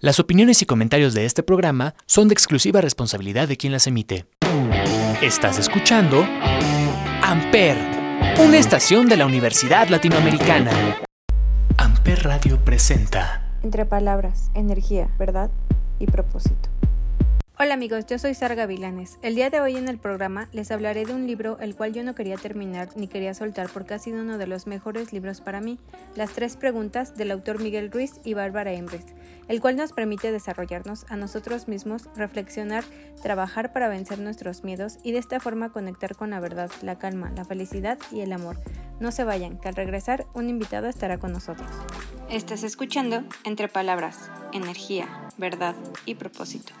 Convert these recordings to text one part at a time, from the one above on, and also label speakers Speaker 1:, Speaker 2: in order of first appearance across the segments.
Speaker 1: Las opiniones y comentarios de este programa son de exclusiva responsabilidad de quien las emite. Estás escuchando Amper, una estación de la Universidad Latinoamericana. Amper Radio presenta
Speaker 2: Entre palabras, energía, verdad y propósito.
Speaker 3: Hola amigos, yo soy Sara Gavilanes. El día de hoy en el programa les hablaré de un libro el cual yo no quería terminar ni quería soltar porque ha sido uno de los mejores libros para mí, Las tres preguntas del autor Miguel Ruiz y Bárbara Embres, el cual nos permite desarrollarnos a nosotros mismos, reflexionar, trabajar para vencer nuestros miedos y de esta forma conectar con la verdad, la calma, la felicidad y el amor. No se vayan, que al regresar un invitado estará con nosotros. Estás escuchando Entre Palabras, Energía, Verdad y Propósito.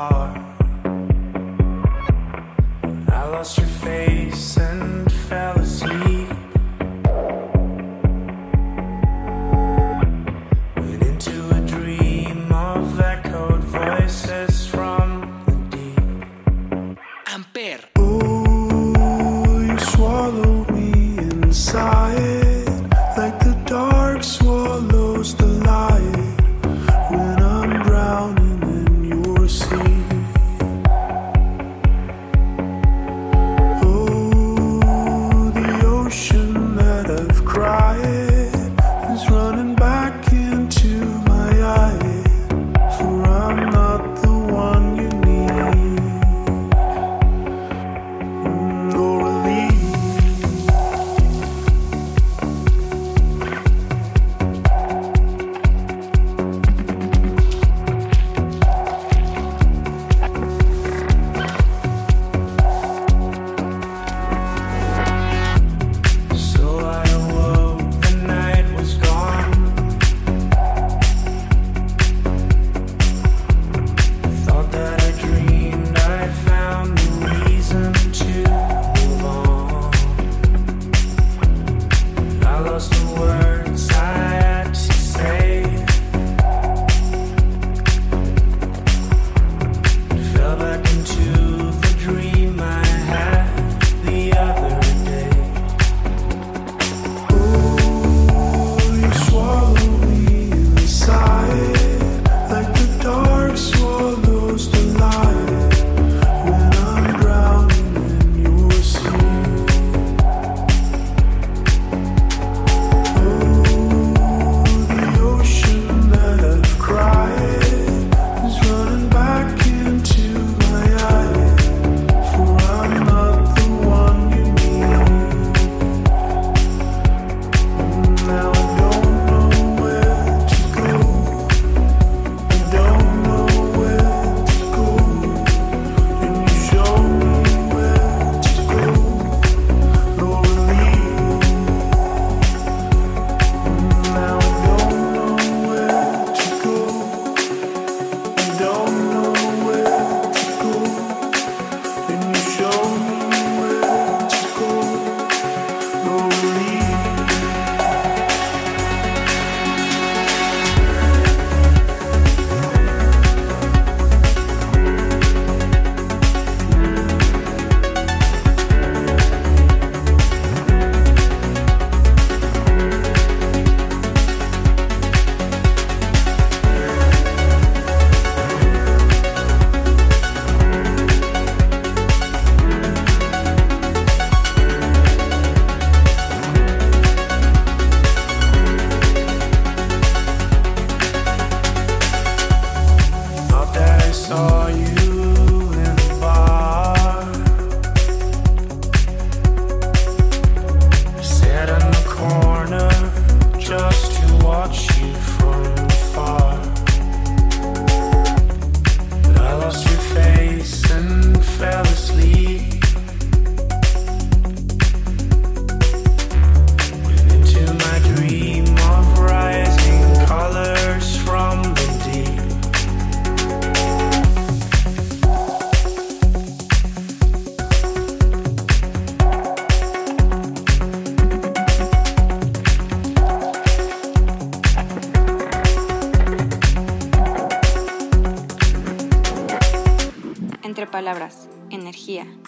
Speaker 4: Afar. I lost your face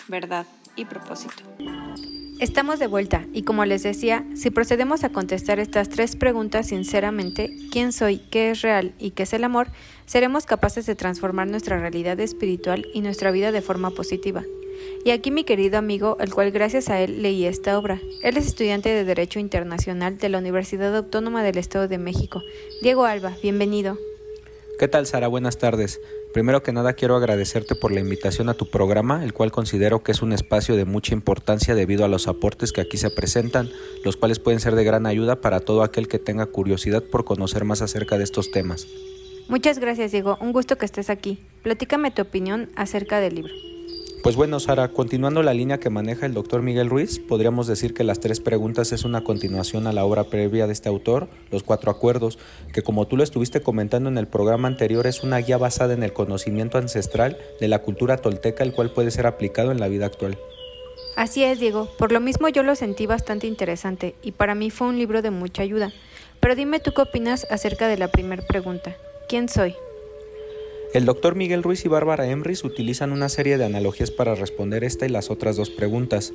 Speaker 2: verdad y propósito.
Speaker 3: Estamos de vuelta y como les decía, si procedemos a contestar estas tres preguntas sinceramente, ¿quién soy? ¿Qué es real? ¿Y qué es el amor? Seremos capaces de transformar nuestra realidad espiritual y nuestra vida de forma positiva. Y aquí mi querido amigo, el cual gracias a él leí esta obra. Él es estudiante de Derecho Internacional de la Universidad Autónoma del Estado de México. Diego Alba, bienvenido.
Speaker 5: ¿Qué tal Sara? Buenas tardes. Primero que nada quiero agradecerte por la invitación a tu programa, el cual considero que es un espacio de mucha importancia debido a los aportes que aquí se presentan, los cuales pueden ser de gran ayuda para todo aquel que tenga curiosidad por conocer más acerca de estos temas.
Speaker 3: Muchas gracias Diego, un gusto que estés aquí. Platícame tu opinión acerca del libro.
Speaker 5: Pues bueno, Sara, continuando la línea que maneja el doctor Miguel Ruiz, podríamos decir que las tres preguntas es una continuación a la obra previa de este autor, Los Cuatro Acuerdos, que como tú lo estuviste comentando en el programa anterior, es una guía basada en el conocimiento ancestral de la cultura tolteca, el cual puede ser aplicado en la vida actual.
Speaker 3: Así es, Diego. Por lo mismo yo lo sentí bastante interesante y para mí fue un libro de mucha ayuda. Pero dime tú qué opinas acerca de la primera pregunta. ¿Quién soy?
Speaker 5: El doctor Miguel Ruiz y Bárbara Emrys utilizan una serie de analogías para responder esta y las otras dos preguntas.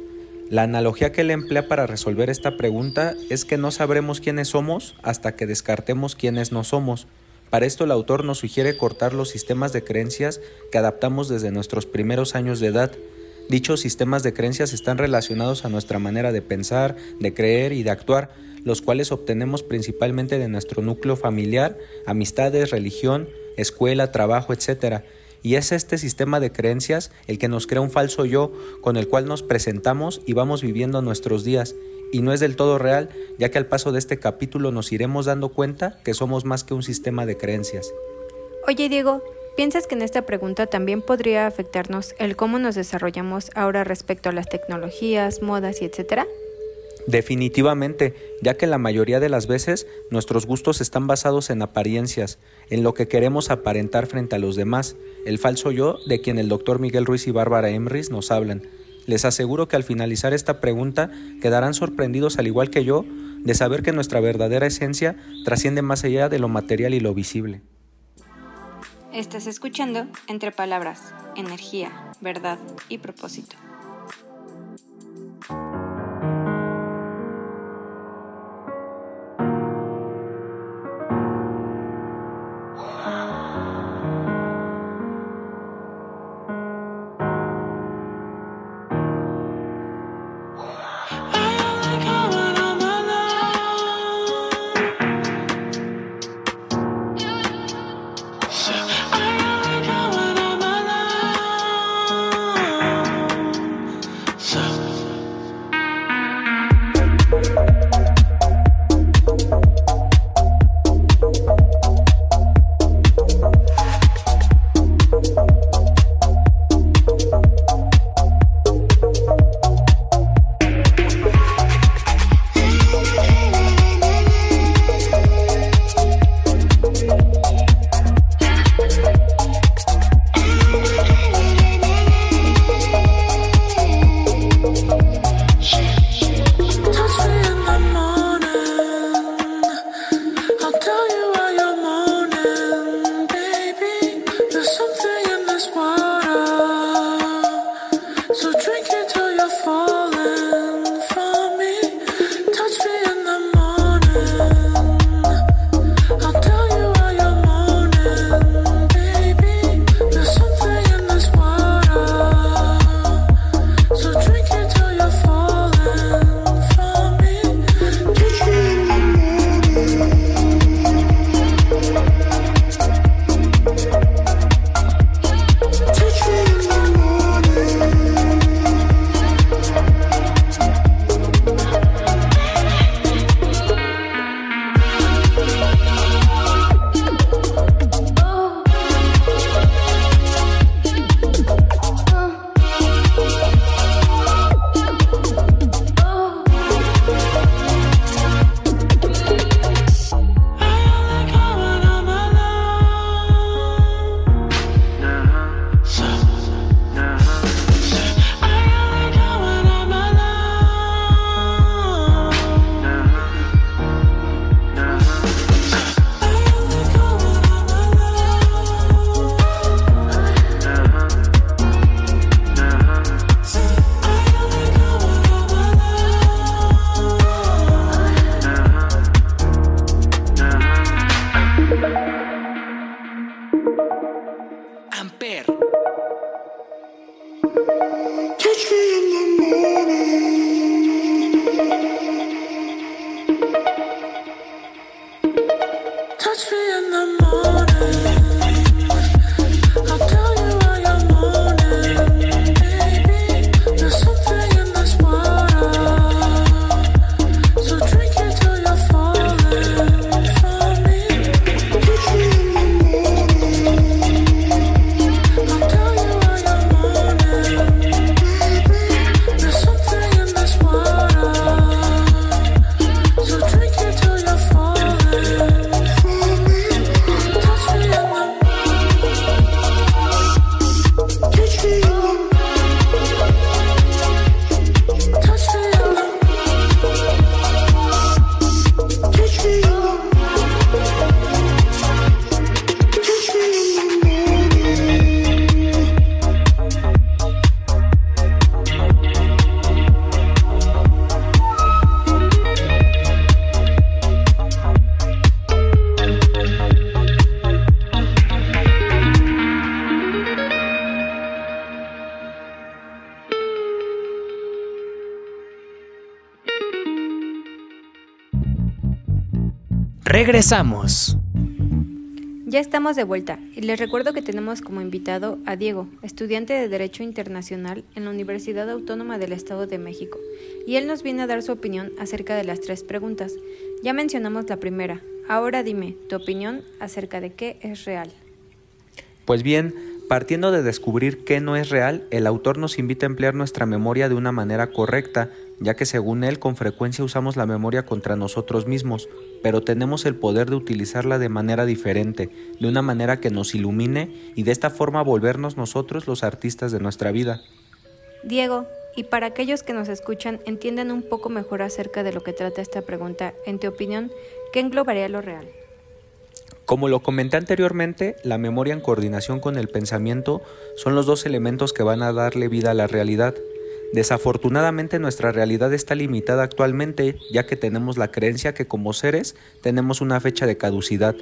Speaker 5: La analogía que él emplea para resolver esta pregunta es que no sabremos quiénes somos hasta que descartemos quiénes no somos. Para esto el autor nos sugiere cortar los sistemas de creencias que adaptamos desde nuestros primeros años de edad. Dichos sistemas de creencias están relacionados a nuestra manera de pensar, de creer y de actuar, los cuales obtenemos principalmente de nuestro núcleo familiar, amistades, religión, escuela, trabajo, etc. Y es este sistema de creencias el que nos crea un falso yo con el cual nos presentamos y vamos viviendo nuestros días. Y no es del todo real, ya que al paso de este capítulo nos iremos dando cuenta que somos más que un sistema de creencias.
Speaker 3: Oye Diego, ¿piensas que en esta pregunta también podría afectarnos el cómo nos desarrollamos ahora respecto a las tecnologías, modas y etcétera?
Speaker 5: Definitivamente, ya que la mayoría de las veces nuestros gustos están basados en apariencias, en lo que queremos aparentar frente a los demás, el falso yo de quien el doctor Miguel Ruiz y Bárbara Emrys nos hablan. Les aseguro que al finalizar esta pregunta quedarán sorprendidos al igual que yo de saber que nuestra verdadera esencia trasciende más allá de lo material y lo visible.
Speaker 2: Estás escuchando Entre Palabras, Energía, Verdad y Propósito.
Speaker 6: Touch me
Speaker 1: Regresamos.
Speaker 3: Ya estamos de vuelta y les recuerdo que tenemos como invitado a Diego, estudiante de Derecho Internacional en la Universidad Autónoma del Estado de México, y él nos viene a dar su opinión acerca de las tres preguntas. Ya mencionamos la primera, ahora dime tu opinión acerca de qué es real.
Speaker 5: Pues bien, partiendo de descubrir qué no es real, el autor nos invita a emplear nuestra memoria de una manera correcta, ya que según él con frecuencia usamos la memoria contra nosotros mismos, pero tenemos el poder de utilizarla de manera diferente, de una manera que nos ilumine y de esta forma volvernos nosotros los artistas de nuestra vida.
Speaker 3: Diego, y para aquellos que nos escuchan entiendan un poco mejor acerca de lo que trata esta pregunta, en tu opinión, ¿qué englobaría lo real?
Speaker 5: Como lo comenté anteriormente, la memoria en coordinación con el pensamiento son los dos elementos que van a darle vida a la realidad. Desafortunadamente nuestra realidad está limitada actualmente ya que tenemos la creencia que como seres tenemos una fecha de caducidad,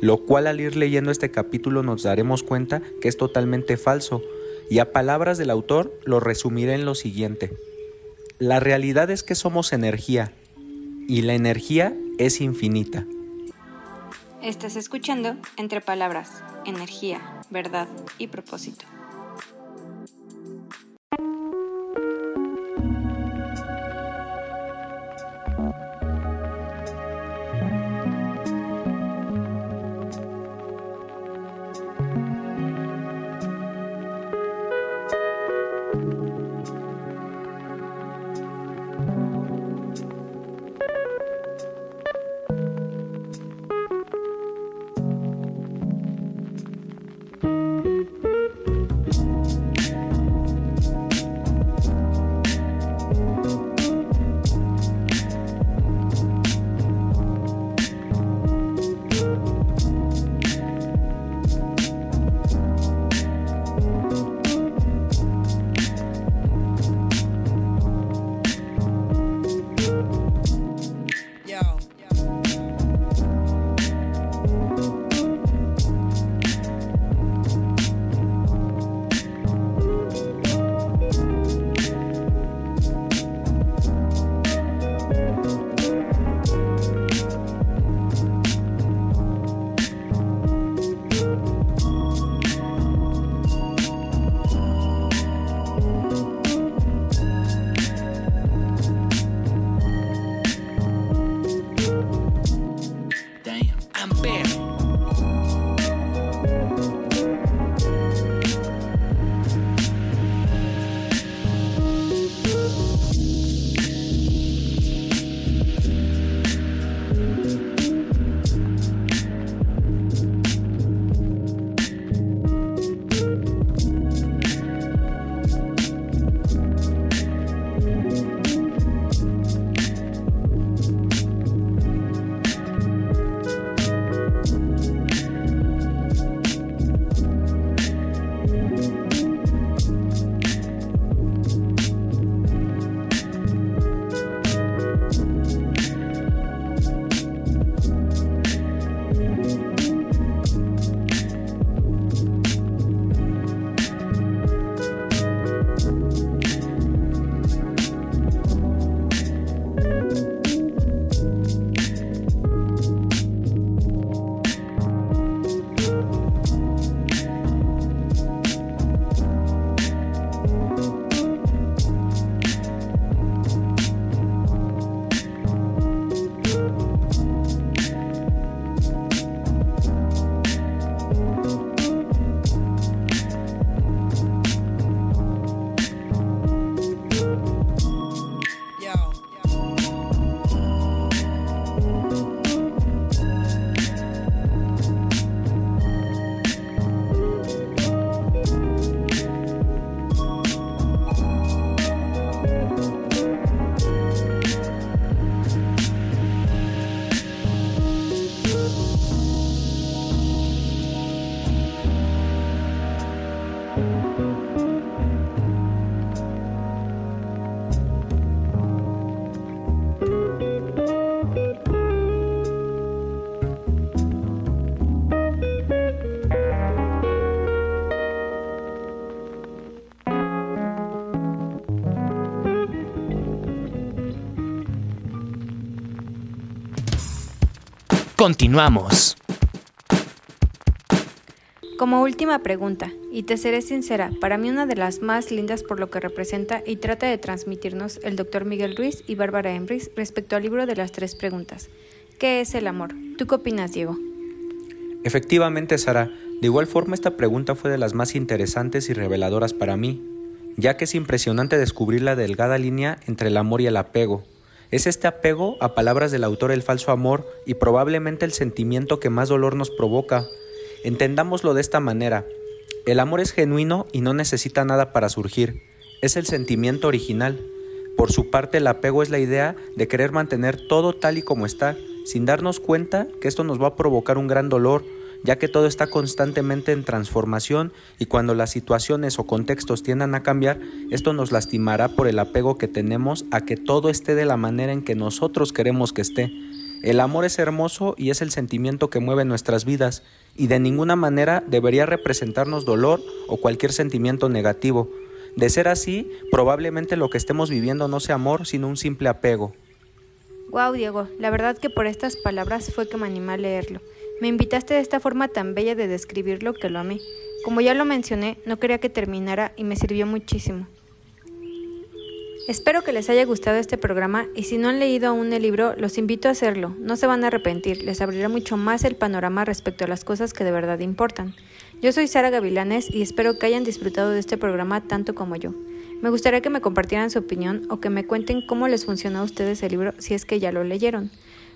Speaker 5: lo cual al ir leyendo este capítulo nos daremos cuenta que es totalmente falso, y a palabras del autor lo resumiré en lo siguiente. La realidad es que somos energía, y la energía es infinita.
Speaker 3: Estás escuchando Entre Palabras, Energía, Verdad y Propósito.
Speaker 1: Continuamos.
Speaker 3: Como última pregunta, y te seré sincera, para mí una de las más lindas por lo que representa y trata de transmitirnos el doctor Miguel Ruiz y Bárbara Embris respecto al libro de las tres preguntas. ¿Qué es el amor? ¿Tú qué opinas, Diego?
Speaker 5: Efectivamente, Sara, de igual forma esta pregunta fue de las más interesantes y reveladoras para mí, ya que es impresionante descubrir la delgada línea entre el amor y el apego. Es este apego a palabras del autor el falso amor y probablemente el sentimiento que más dolor nos provoca, Entendámoslo de esta manera. El amor es genuino y no necesita nada para surgir. Es el sentimiento original. Por su parte, el apego es la idea de querer mantener todo tal y como está, sin darnos cuenta que esto nos va a provocar un gran dolor, ya que todo está constantemente en transformación y cuando las situaciones o contextos tiendan a cambiar, esto nos lastimará por el apego que tenemos a que todo esté de la manera en que nosotros queremos que esté. El amor es hermoso y es el sentimiento que mueve nuestras vidas y de ninguna manera debería representarnos dolor o cualquier sentimiento negativo. De ser así, probablemente lo que estemos viviendo no sea amor, sino un simple apego.
Speaker 3: Wow, Diego, la verdad que por estas palabras fue que me animé a leerlo. Me invitaste de esta forma tan bella de describirlo que lo amé. Como ya lo mencioné, no quería que terminara y me sirvió muchísimo. Espero que les haya gustado este programa y si no han leído aún el libro, los invito a hacerlo. No se van a arrepentir, les abrirá mucho más el panorama respecto a las cosas que de verdad importan. Yo soy Sara Gavilanes y espero que hayan disfrutado de este programa tanto como yo. Me gustaría que me compartieran su opinión o que me cuenten cómo les funcionó a ustedes el libro si es que ya lo leyeron.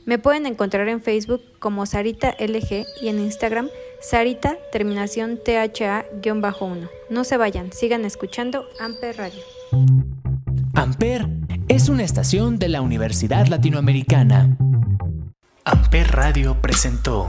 Speaker 3: Me pueden encontrar en Facebook como Sarita LG y en Instagram Sarita terminación THA-1. No se vayan, sigan escuchando Amper Radio.
Speaker 1: Amper es una estación de la Universidad Latinoamericana. Amper Radio presentó